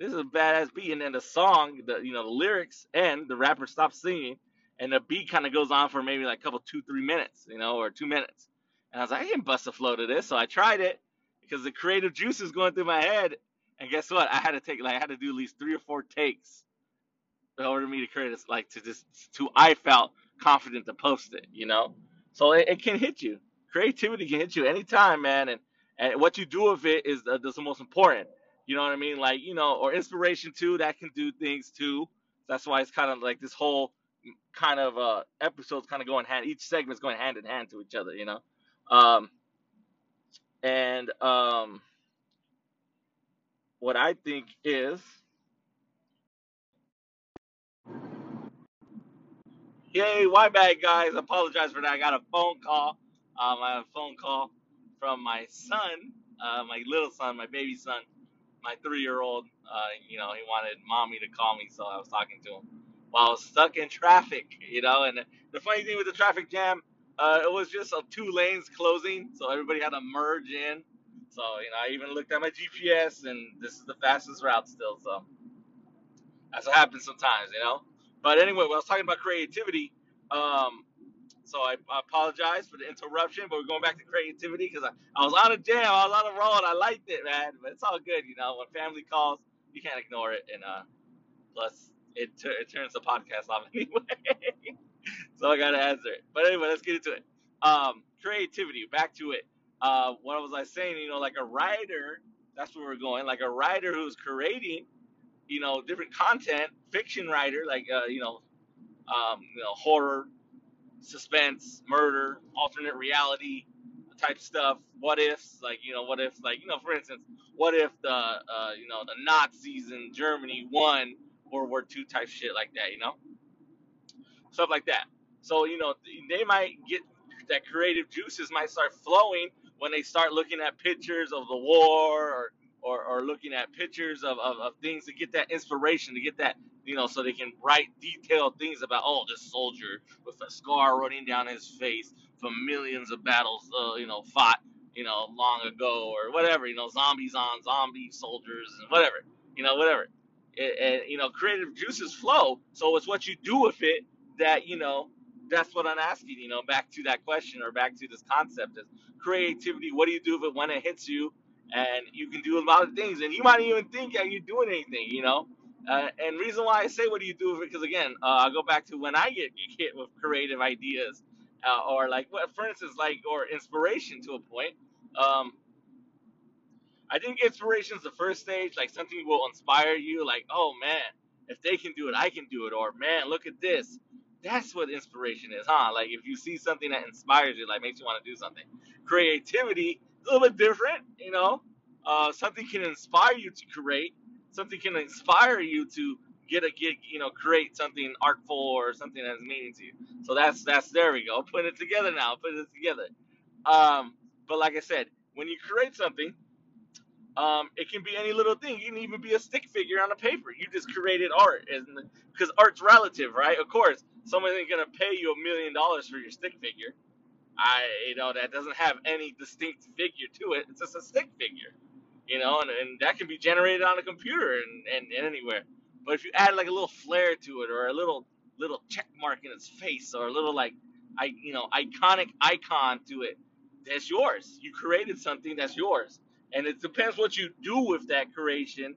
this is a badass beat. And then the song, the you know, the lyrics and the rapper stops singing and the beat kind of goes on for maybe like a couple two, three minutes, you know, or two minutes. And I was like, I can bust a flow to this. So I tried it because the creative juice is going through my head. And guess what? I had to take like I had to do at least three or four takes in order for me to create this like to just to I felt confident to post it, you know? So it, it can hit you. Creativity can hit you anytime, man. And and what you do with it is the, the most important. You know what I mean? Like you know, or inspiration too. That can do things too. That's why it's kind of like this whole kind of uh episodes kind of going hand. Each segment's going hand in hand to each other. You know, um, and um, what I think is, yay, why bad guys? Apologize for that. I got a phone call. Um, I have a phone call from my son, uh, my little son, my baby son my three year old, uh, you know, he wanted mommy to call me, so I was talking to him while I was stuck in traffic, you know. And the funny thing with the traffic jam, uh, it was just uh, two lanes closing, so everybody had to merge in. So, you know, I even looked at my GPS, and this is the fastest route still. So that's what happens sometimes, you know. But anyway, when I was talking about creativity, um, so I, I apologize for the interruption, but we're going back to creativity because I, I was on a jam, I was on a roll, and I liked it, man. But it's all good, you know. When family calls, you can't ignore it, and uh, plus it it turns the podcast off anyway, so I gotta answer it. But anyway, let's get into it. Um, creativity, back to it. Uh, what was I saying? You know, like a writer, that's where we're going. Like a writer who's creating, you know, different content, fiction writer, like uh, you know, um, you know, horror suspense, murder, alternate reality type stuff. What ifs, like you know, what if, like you know, for instance, what if the uh, you know the Nazis in Germany won World War II type shit like that, you know, stuff like that. So you know, they might get that creative juices might start flowing when they start looking at pictures of the war or or, or looking at pictures of, of, of things to get that inspiration to get that you know, so they can write detailed things about, oh, this soldier with a scar running down his face from millions of battles, uh, you know, fought, you know, long ago or whatever, you know, zombies on zombie soldiers and whatever, you know, whatever. And, you know, creative juices flow. So it's what you do with it that, you know, that's what I'm asking, you know, back to that question or back to this concept is creativity. What do you do with it when it hits you? And you can do a lot of things, and you might even think that you're doing anything, you know uh, and reason why I say what do you do because again, uh, I'll go back to when I get hit with creative ideas, uh, or like, what for instance, like, or inspiration to a point. Um, I think inspiration is the first stage, like something will inspire you, like, oh man, if they can do it, I can do it, or man, look at this. That's what inspiration is, huh? Like if you see something that inspires you, like makes you want to do something. Creativity a little bit different, you know. Uh, something can inspire you to create, something can inspire you to get a gig, you know create something artful or something that's meaning to you. So that's that's there we go. Put it together now. Put it together. Um, but like I said, when you create something, um, it can be any little thing. You can even be a stick figure on a paper. You just created art, because art's relative, right? Of course, someone ain't gonna pay you a million dollars for your stick figure. I, you know, that doesn't have any distinct figure to it. It's just a stick figure you know, and, and that can be generated on a computer and, and, and anywhere. But if you add like a little flair to it or a little little check mark in its face or a little like I you know iconic icon to it, that's yours. You created something that's yours, and it depends what you do with that creation,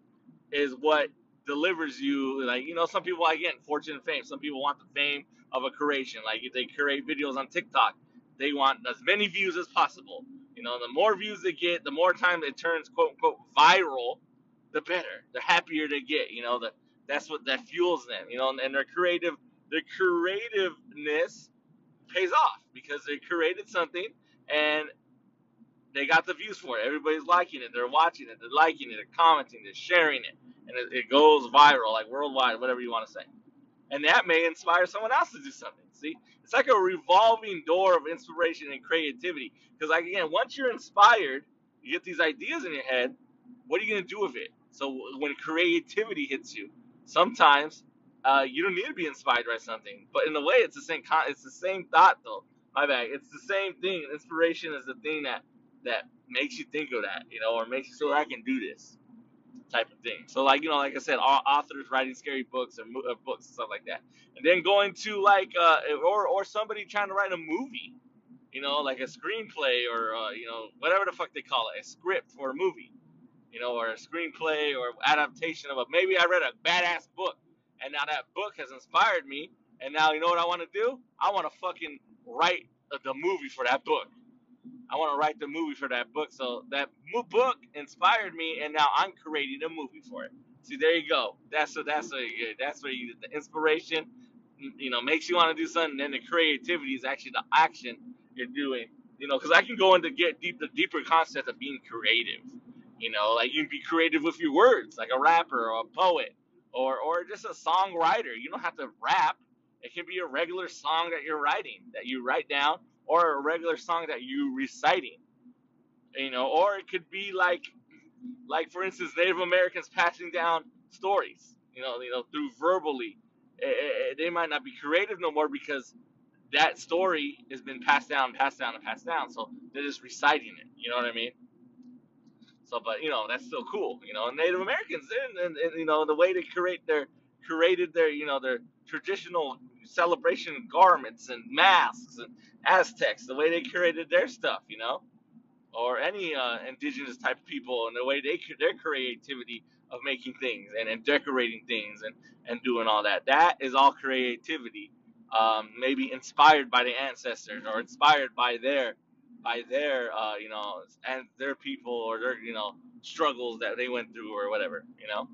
is what delivers you. Like you know, some people again fortune and fame. Some people want the fame of a creation. Like if they create videos on TikTok, they want as many views as possible. You know, the more views they get, the more time it turns quote unquote viral, the better. The happier they get. You know, that that's what that fuels them. You know, and, and their creative their creativeness pays off because they created something and they got the views for it. Everybody's liking it. They're watching it. They're liking it. They're commenting. They're sharing it, and it, it goes viral, like worldwide, whatever you want to say and that may inspire someone else to do something. See, it's like a revolving door of inspiration and creativity. Because, like again, once you're inspired, you get these ideas in your head. What are you gonna do with it? So when creativity hits you, sometimes uh, you don't need to be inspired by something, but in a way, it's the same. Con- it's the same thought, though. My bad. It's the same thing. Inspiration is the thing that that makes you think of that, you know, or makes you so I can do this type of thing. So like you know, like I said, authors writing scary books or uh, books and stuff like that, and then going to like uh, or or somebody trying to write a movie, you know, like a screenplay or uh, you know whatever the fuck they call it, a script for a movie, you know, or a screenplay or adaptation of a maybe I read a badass book, and now that book has inspired me, and now you know what I want to do? I want to fucking write the movie for that book. I want to write the movie for that book. So that book inspired me, and now I'm creating a movie for it. See, there you go. That's what that's what that's where you the inspiration, you know, makes you want to do something. And then the creativity is actually the action you're doing. You know, because I can go into get deep the deeper concept of being creative. You know, like you can be creative with your words, like a rapper or a poet, or or just a songwriter. You don't have to rap. It can be a regular song that you're writing that you write down, or a regular song that you reciting. You know, or it could be like like for instance Native Americans passing down stories, you know, you know through verbally. Eh, eh, eh, they might not be creative no more because that story has been passed down, passed down, and passed down. So they're just reciting it. You know what I mean? So, but you know that's still cool. You know, and Native Americans and, and, and you know the way they create their created their you know their traditional celebration garments and masks and Aztecs, the way they created their stuff. You know or any uh, indigenous type of people and the way they their creativity of making things and, and decorating things and, and doing all that. That is all creativity. Um, maybe inspired by the ancestors or inspired by their by their uh, you know and their people or their you know struggles that they went through or whatever you know.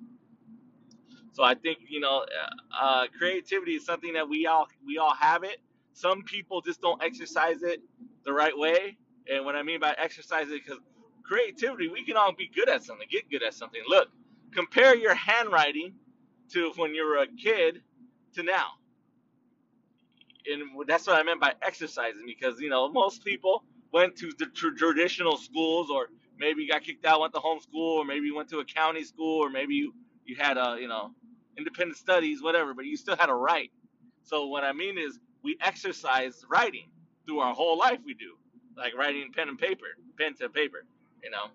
So I think you know uh, uh creativity is something that we all we all have it. Some people just don't exercise it the right way and what I mean by exercise is because creativity, we can all be good at something, get good at something. Look, compare your handwriting to when you were a kid to now. And that's what I meant by exercising because, you know, most people went to the traditional schools or maybe got kicked out, went to homeschool, or maybe went to a county school, or maybe you, you had a, you know, independent studies, whatever, but you still had to write. So what I mean is we exercise writing through our whole life we do like writing pen and paper, pen to paper, you know.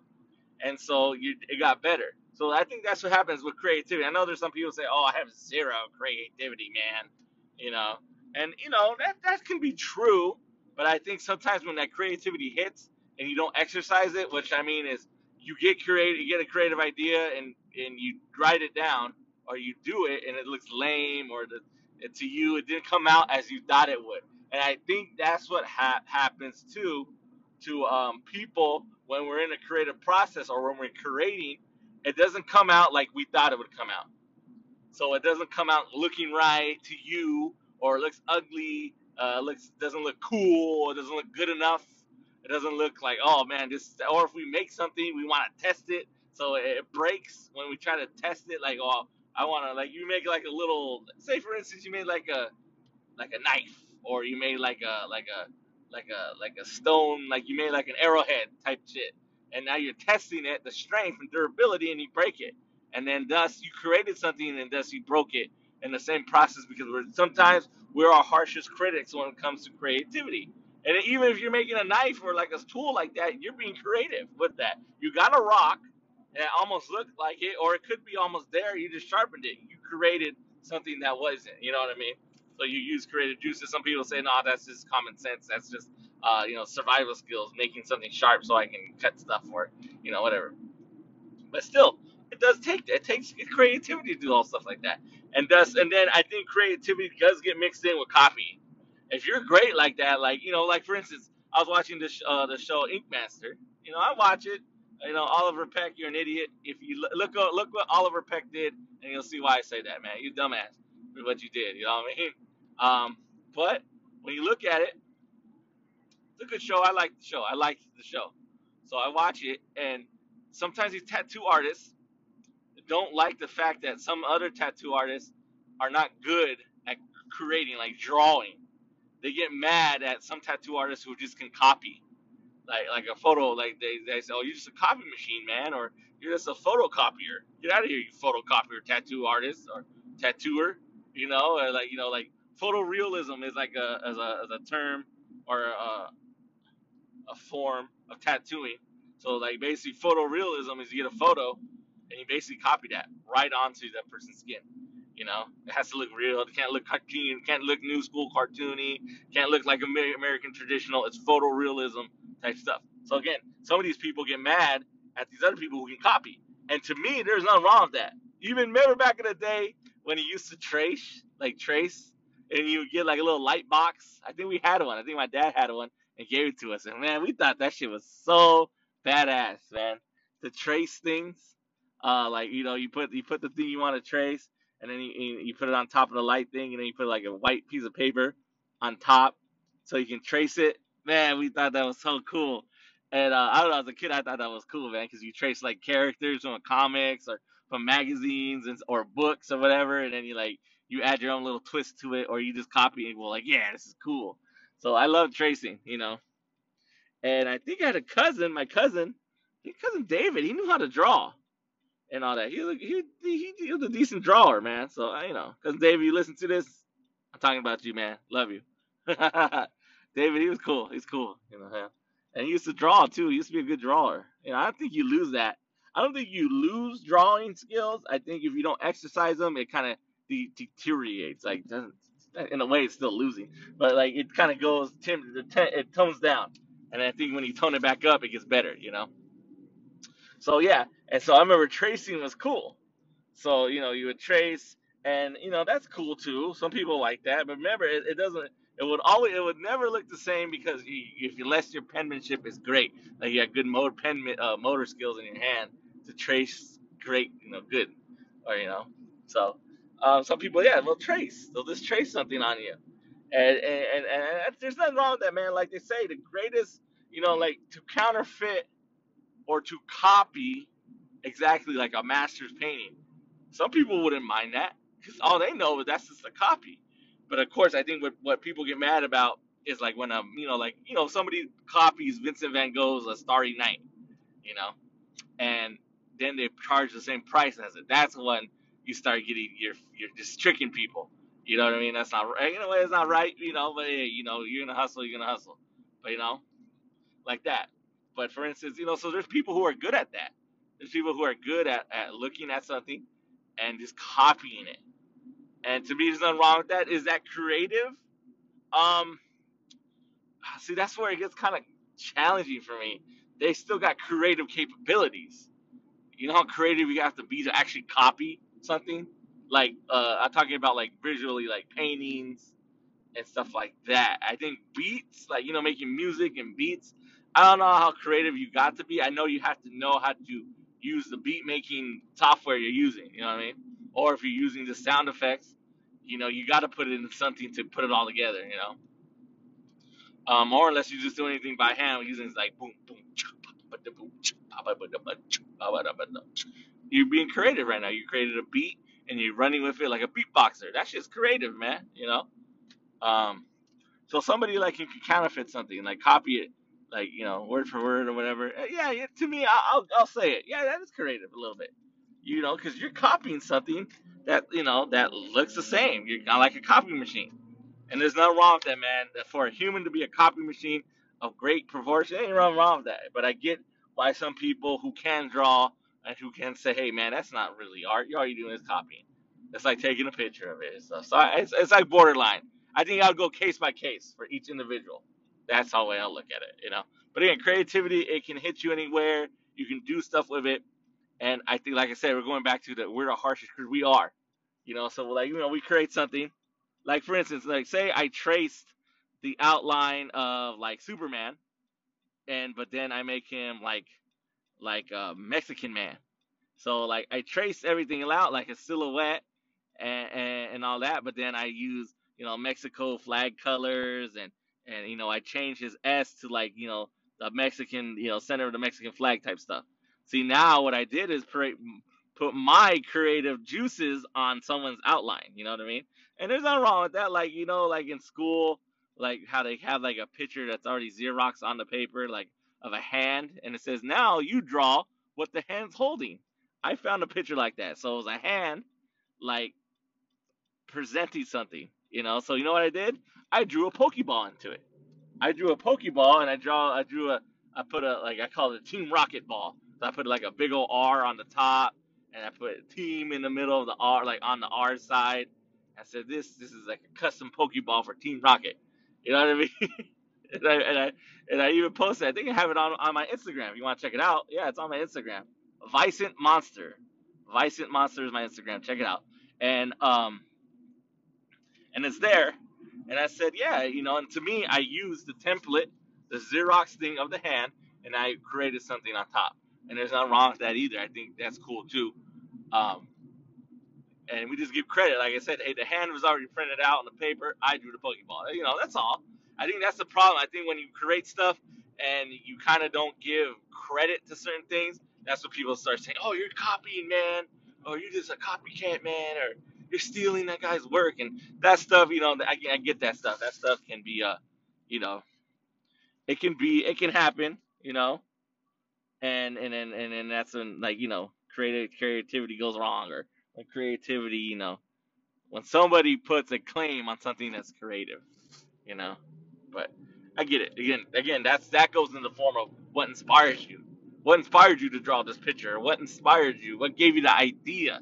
And so you, it got better. So I think that's what happens with creativity. I know there's some people say, "Oh, I have zero creativity, man," you know, and you know that that can be true. But I think sometimes when that creativity hits and you don't exercise it, which I mean is you get creative, you get a creative idea and and you write it down or you do it and it looks lame or the to you it didn't come out as you thought it would and I think that's what ha- happens too to um, people when we're in a creative process or when we're creating. It doesn't come out like we thought it would come out. So it doesn't come out looking right to you, or it looks ugly, uh, looks doesn't look cool, or doesn't look good enough. It doesn't look like oh man, this. Or if we make something, we want to test it, so it breaks when we try to test it. Like oh, I want to like you make like a little. Say for instance, you made like a like a knife or you made like a like a like a like a stone like you made like an arrowhead type shit and now you're testing it the strength and durability and you break it and then thus you created something and thus you broke it in the same process because we're sometimes we're our harshest critics when it comes to creativity and even if you're making a knife or like a tool like that you're being creative with that you got a rock that almost looked like it or it could be almost there you just sharpened it you created something that wasn't you know what i mean so you use creative juices. Some people say, no, that's just common sense. That's just, uh, you know, survival skills, making something sharp so I can cut stuff or, you know, whatever. But still, it does take it takes creativity to do all stuff like that. And thus, and then I think creativity does get mixed in with copy. If you're great like that, like you know, like for instance, I was watching this uh, the show Ink Master. You know, I watch it. You know, Oliver Peck, you're an idiot. If you look look what Oliver Peck did, and you'll see why I say that, man. You dumbass with what you did. You know what I mean? Um, but when you look at it, it's a good show. I like the show. I like the show. So I watch it, and sometimes these tattoo artists don't like the fact that some other tattoo artists are not good at creating, like drawing. They get mad at some tattoo artists who just can copy, like like a photo. Like they, they say, "Oh, you're just a copy machine, man," or "You're just a photocopier." Get out of here, you photocopier, tattoo artist or tattooer. You know, or like you know, like photorealism is like a as a, as a term or a, a form of tattooing. So like basically photorealism is you get a photo and you basically copy that right onto that person's skin. You know, it has to look real. It can't look cartoon. Can't look new school cartoony. Can't look like American traditional. It's photorealism type stuff. So again, some of these people get mad at these other people who can copy. And to me, there's nothing wrong with that. Even remember back in the day when you used to trace, like trace and you would get like a little light box. I think we had one. I think my dad had one and gave it to us. And man, we thought that shit was so badass, man. To trace things, uh, like you know, you put you put the thing you want to trace, and then you, you you put it on top of the light thing, and then you put like a white piece of paper on top, so you can trace it. Man, we thought that was so cool. And uh, I don't know, as a kid, I thought that was cool, man, because you trace like characters from comics or from magazines and or books or whatever, and then you like you add your own little twist to it, or you just copy and go like, yeah, this is cool. So I love tracing, you know. And I think I had a cousin, my cousin, my cousin David. He knew how to draw and all that. He was he he, he was a decent drawer, man. So you know, cousin David, you listen to this, I'm talking about you, man. Love you, David. He was cool. He's cool, you know. And he used to draw too. He used to be a good drawer. Know, I don't think you lose that. I don't think you lose drawing skills. I think if you don't exercise them, it kind of de- deteriorates. Like doesn't in a way it's still losing, but like it kind of goes tim it tones down, and I think when you tone it back up, it gets better. You know. So yeah, and so I remember tracing was cool. So you know you would trace, and you know that's cool too. Some people like that, but remember it, it doesn't. It would always, it would never look the same because you, if unless your penmanship is great, like you have good motor pen uh, motor skills in your hand to trace great, you know, good, or you know, so um, some people, yeah, they'll trace. They'll just trace something on you, and and, and and there's nothing wrong with that, man. Like they say, the greatest, you know, like to counterfeit or to copy exactly like a master's painting. Some people wouldn't mind that because all they know is that's just a copy. But of course, I think what what people get mad about is like when um you know like you know somebody copies Vincent Van Gogh's A Starry Night, you know, and then they charge the same price as it. That's when you start getting you're you're just tricking people. You know what I mean? That's not right. In a way, it's not right. You know, but hey, you know, you're gonna hustle. You're gonna hustle. But you know, like that. But for instance, you know, so there's people who are good at that. There's people who are good at, at looking at something and just copying it. And to me, there's nothing wrong with that. Is that creative? Um, see, that's where it gets kind of challenging for me. They still got creative capabilities. You know how creative you have to be to actually copy something? Like, uh, I'm talking about like visually, like paintings and stuff like that. I think beats, like, you know, making music and beats, I don't know how creative you got to be. I know you have to know how to use the beat making software you're using, you know what I mean? Or if you're using the sound effects, you know, you got to put it in something to put it all together, you know? Um, or unless you just do anything by hand, using like boom, boom, you're being creative right now. You created a beat and you're running with it like a beatboxer. That shit's creative, man. You know. Um, so somebody like you can counterfeit something, like copy it, like you know, word for word or whatever. Uh, Yeah, yeah to me, I'll I'll say it. Yeah, that is creative a little bit. You know, because you're copying something that you know that looks the same. You're like a copy machine. And there's nothing wrong with that, man. For a human to be a copy machine of great proportion, ain't nothing wrong with that. But I get why some people who can draw and who can say, hey, man, that's not really art. All you're doing is copying. It's like taking a picture of it stuff. So it's, it's like borderline. I think I'll go case by case for each individual. That's how I look at it, you know. But again, creativity, it can hit you anywhere. You can do stuff with it. And I think, like I said, we're going back to that we're the harshest because we are. You know, so like, you know, we create something like for instance, like say I traced the outline of like Superman, and but then I make him like like a Mexican man. So like I trace everything out like a silhouette and, and and all that, but then I use you know Mexico flag colors and and you know I change his S to like you know the Mexican you know center of the Mexican flag type stuff. See now what I did is put my creative juices on someone's outline. You know what I mean? And there's nothing wrong with that. Like, you know, like in school, like how they have like a picture that's already Xerox on the paper, like of a hand, and it says, now you draw what the hand's holding. I found a picture like that. So it was a hand, like presenting something, you know. So you know what I did? I drew a Pokeball into it. I drew a Pokeball and I draw I drew a I put a like I call it a Team Rocket ball. So I put like a big old R on the top and I put team in the middle of the R like on the R side I said, this this is like a custom Pokeball for Team Rocket. You know what I mean? and, I, and I and I even posted. I think I have it on on my Instagram. If you want to check it out, yeah, it's on my Instagram. Vicent Monster. Vicent Monster is my Instagram. Check it out. And um and it's there. And I said, yeah, you know. And to me, I used the template, the Xerox thing of the hand, and I created something on top. And there's nothing wrong with that either. I think that's cool too. Um, and we just give credit. Like I said, hey, the hand was already printed out on the paper. I drew the Pokeball. You know, that's all. I think that's the problem. I think when you create stuff and you kind of don't give credit to certain things, that's when people start saying, "Oh, you're copying, man," or "You're just a copycat, man," or "You're stealing that guy's work." And that stuff, you know, I, I get that stuff. That stuff can be, uh, you know, it can be, it can happen, you know, and and and and, and that's when like you know, creative creativity goes wrong or when creativity, you know, when somebody puts a claim on something that's creative, you know. But I get it. Again, again, that's that goes in the form of what inspires you. What inspired you to draw this picture? What inspired you? What gave you the idea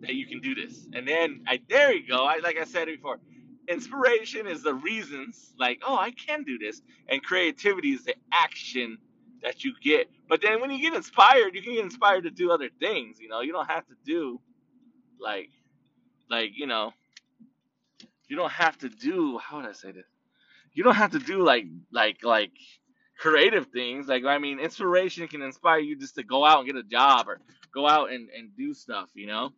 that you can do this? And then I there you go. I like I said before, inspiration is the reasons, like, oh, I can do this. And creativity is the action that you get. But then when you get inspired, you can get inspired to do other things. You know, you don't have to do like like, you know, you don't have to do how would I say this? You don't have to do like like like creative things. Like I mean, inspiration can inspire you just to go out and get a job or go out and, and do stuff, you know?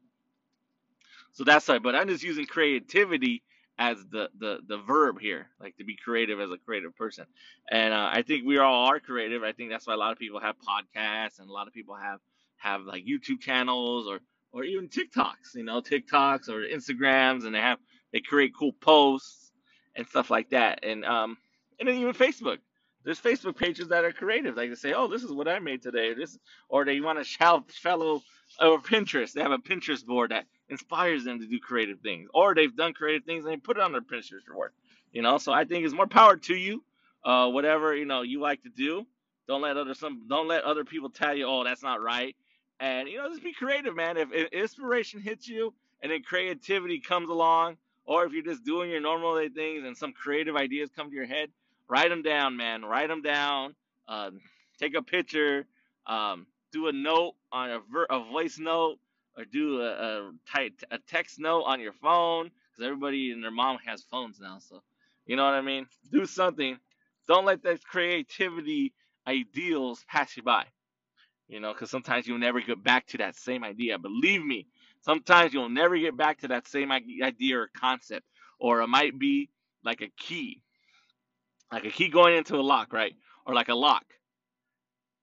So that's why, but I'm just using creativity as the, the, the verb here, like to be creative as a creative person. And uh, I think we all are creative. I think that's why a lot of people have podcasts and a lot of people have have like YouTube channels or or even TikToks, you know, TikToks or Instagrams, and they have they create cool posts and stuff like that. And um and then even Facebook. There's Facebook pages that are creative. Like they say, "Oh, this is what I made today." This, or they want to shout fellow or Pinterest. They have a Pinterest board that inspires them to do creative things, or they've done creative things and they put it on their Pinterest board. You know, so I think it's more power to you. Uh, whatever you know you like to do, don't let other some don't let other people tell you, "Oh, that's not right." And you know, just be creative, man. If, if inspiration hits you and then creativity comes along, or if you're just doing your normal day things and some creative ideas come to your head, write them down, man. Write them down. Uh, take a picture. Um, do a note on a, ver- a voice note, or do a, a, type, a text note on your phone, because everybody and their mom has phones now. So, you know what I mean. Do something. Don't let that creativity ideals pass you by. You know, because sometimes you'll never get back to that same idea. Believe me, sometimes you'll never get back to that same idea or concept, or it might be like a key like a key going into a lock, right? Or like a lock.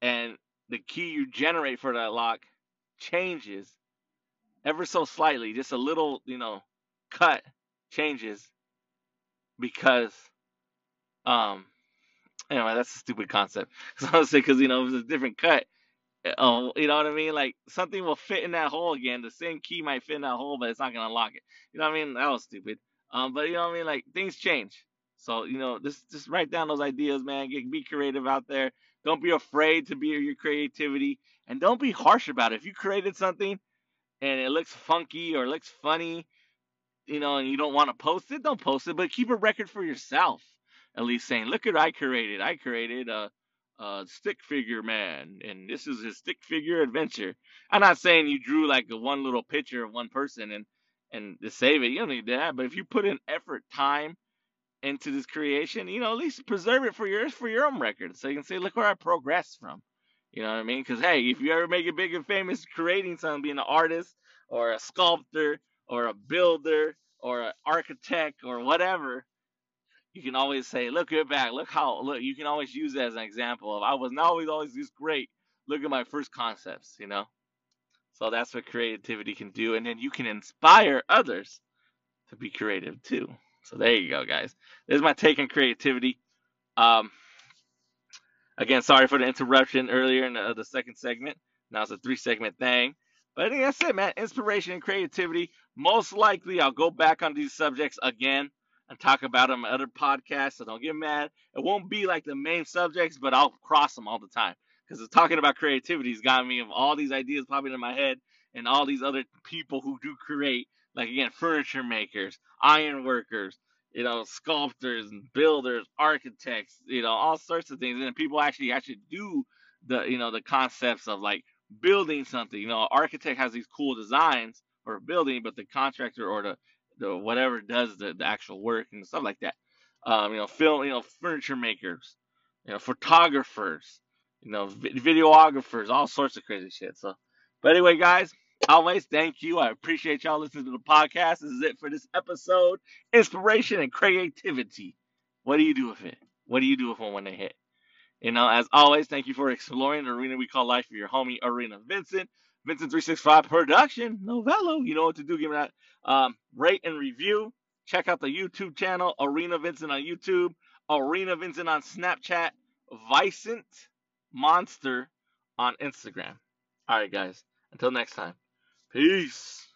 And the key you generate for that lock changes ever so slightly, just a little, you know, cut changes because um anyway, that's a stupid concept. Cuz I was say cuz you know, if it's a different cut, oh, you know what I mean? Like something will fit in that hole again. The same key might fit in that hole, but it's not going to unlock it. You know what I mean? That was stupid. Um but you know what I mean? Like things change. So you know, just just write down those ideas, man. Get be creative out there. Don't be afraid to be your creativity, and don't be harsh about it. If you created something and it looks funky or looks funny, you know, and you don't want to post it, don't post it. But keep a record for yourself. At least saying, look at I created. I created a, a stick figure man, and this is his stick figure adventure. I'm not saying you drew like a one little picture of one person and and to save it. You don't need that. But if you put in effort, time into this creation, you know, at least preserve it for yours for your own record, so you can say, look where I progressed from. You know what I mean? Because hey, if you ever make it big and famous, creating something, being an artist or a sculptor or a builder or an architect or whatever, you can always say, look at back, look how look. You can always use that as an example of I was not always always this great. Look at my first concepts, you know. So that's what creativity can do, and then you can inspire others to be creative too. So there you go, guys. There's my take on creativity. Um, again, sorry for the interruption earlier in the, the second segment. Now it's a three segment thing. But I think that's it, man. Inspiration and creativity. Most likely, I'll go back on these subjects again and talk about them in other podcasts. So don't get mad. It won't be like the main subjects, but I'll cross them all the time because talking about creativity has got me of all these ideas popping in my head and all these other people who do create like again, furniture makers, iron workers, you know, sculptors and builders, architects, you know, all sorts of things. And people actually actually do the you know the concepts of like building something. You know, architect has these cool designs for a building, but the contractor or the the whatever does the, the actual work and stuff like that. Um, you know, film, you know, furniture makers, you know, photographers, you know, videographers, all sorts of crazy shit. So, but anyway, guys, always thank you. I appreciate y'all listening to the podcast. This is it for this episode. Inspiration and creativity. What do you do with it? What do you do with them when they hit? You know, as always, thank you for exploring the arena we call life for your homie, Arena Vincent. Vincent365 Production, Novello. You know what to do. Give me that um, rate and review. Check out the YouTube channel, Arena Vincent on YouTube, Arena Vincent on Snapchat, Vicent Monster on Instagram. All right, guys. Until next time. Peace.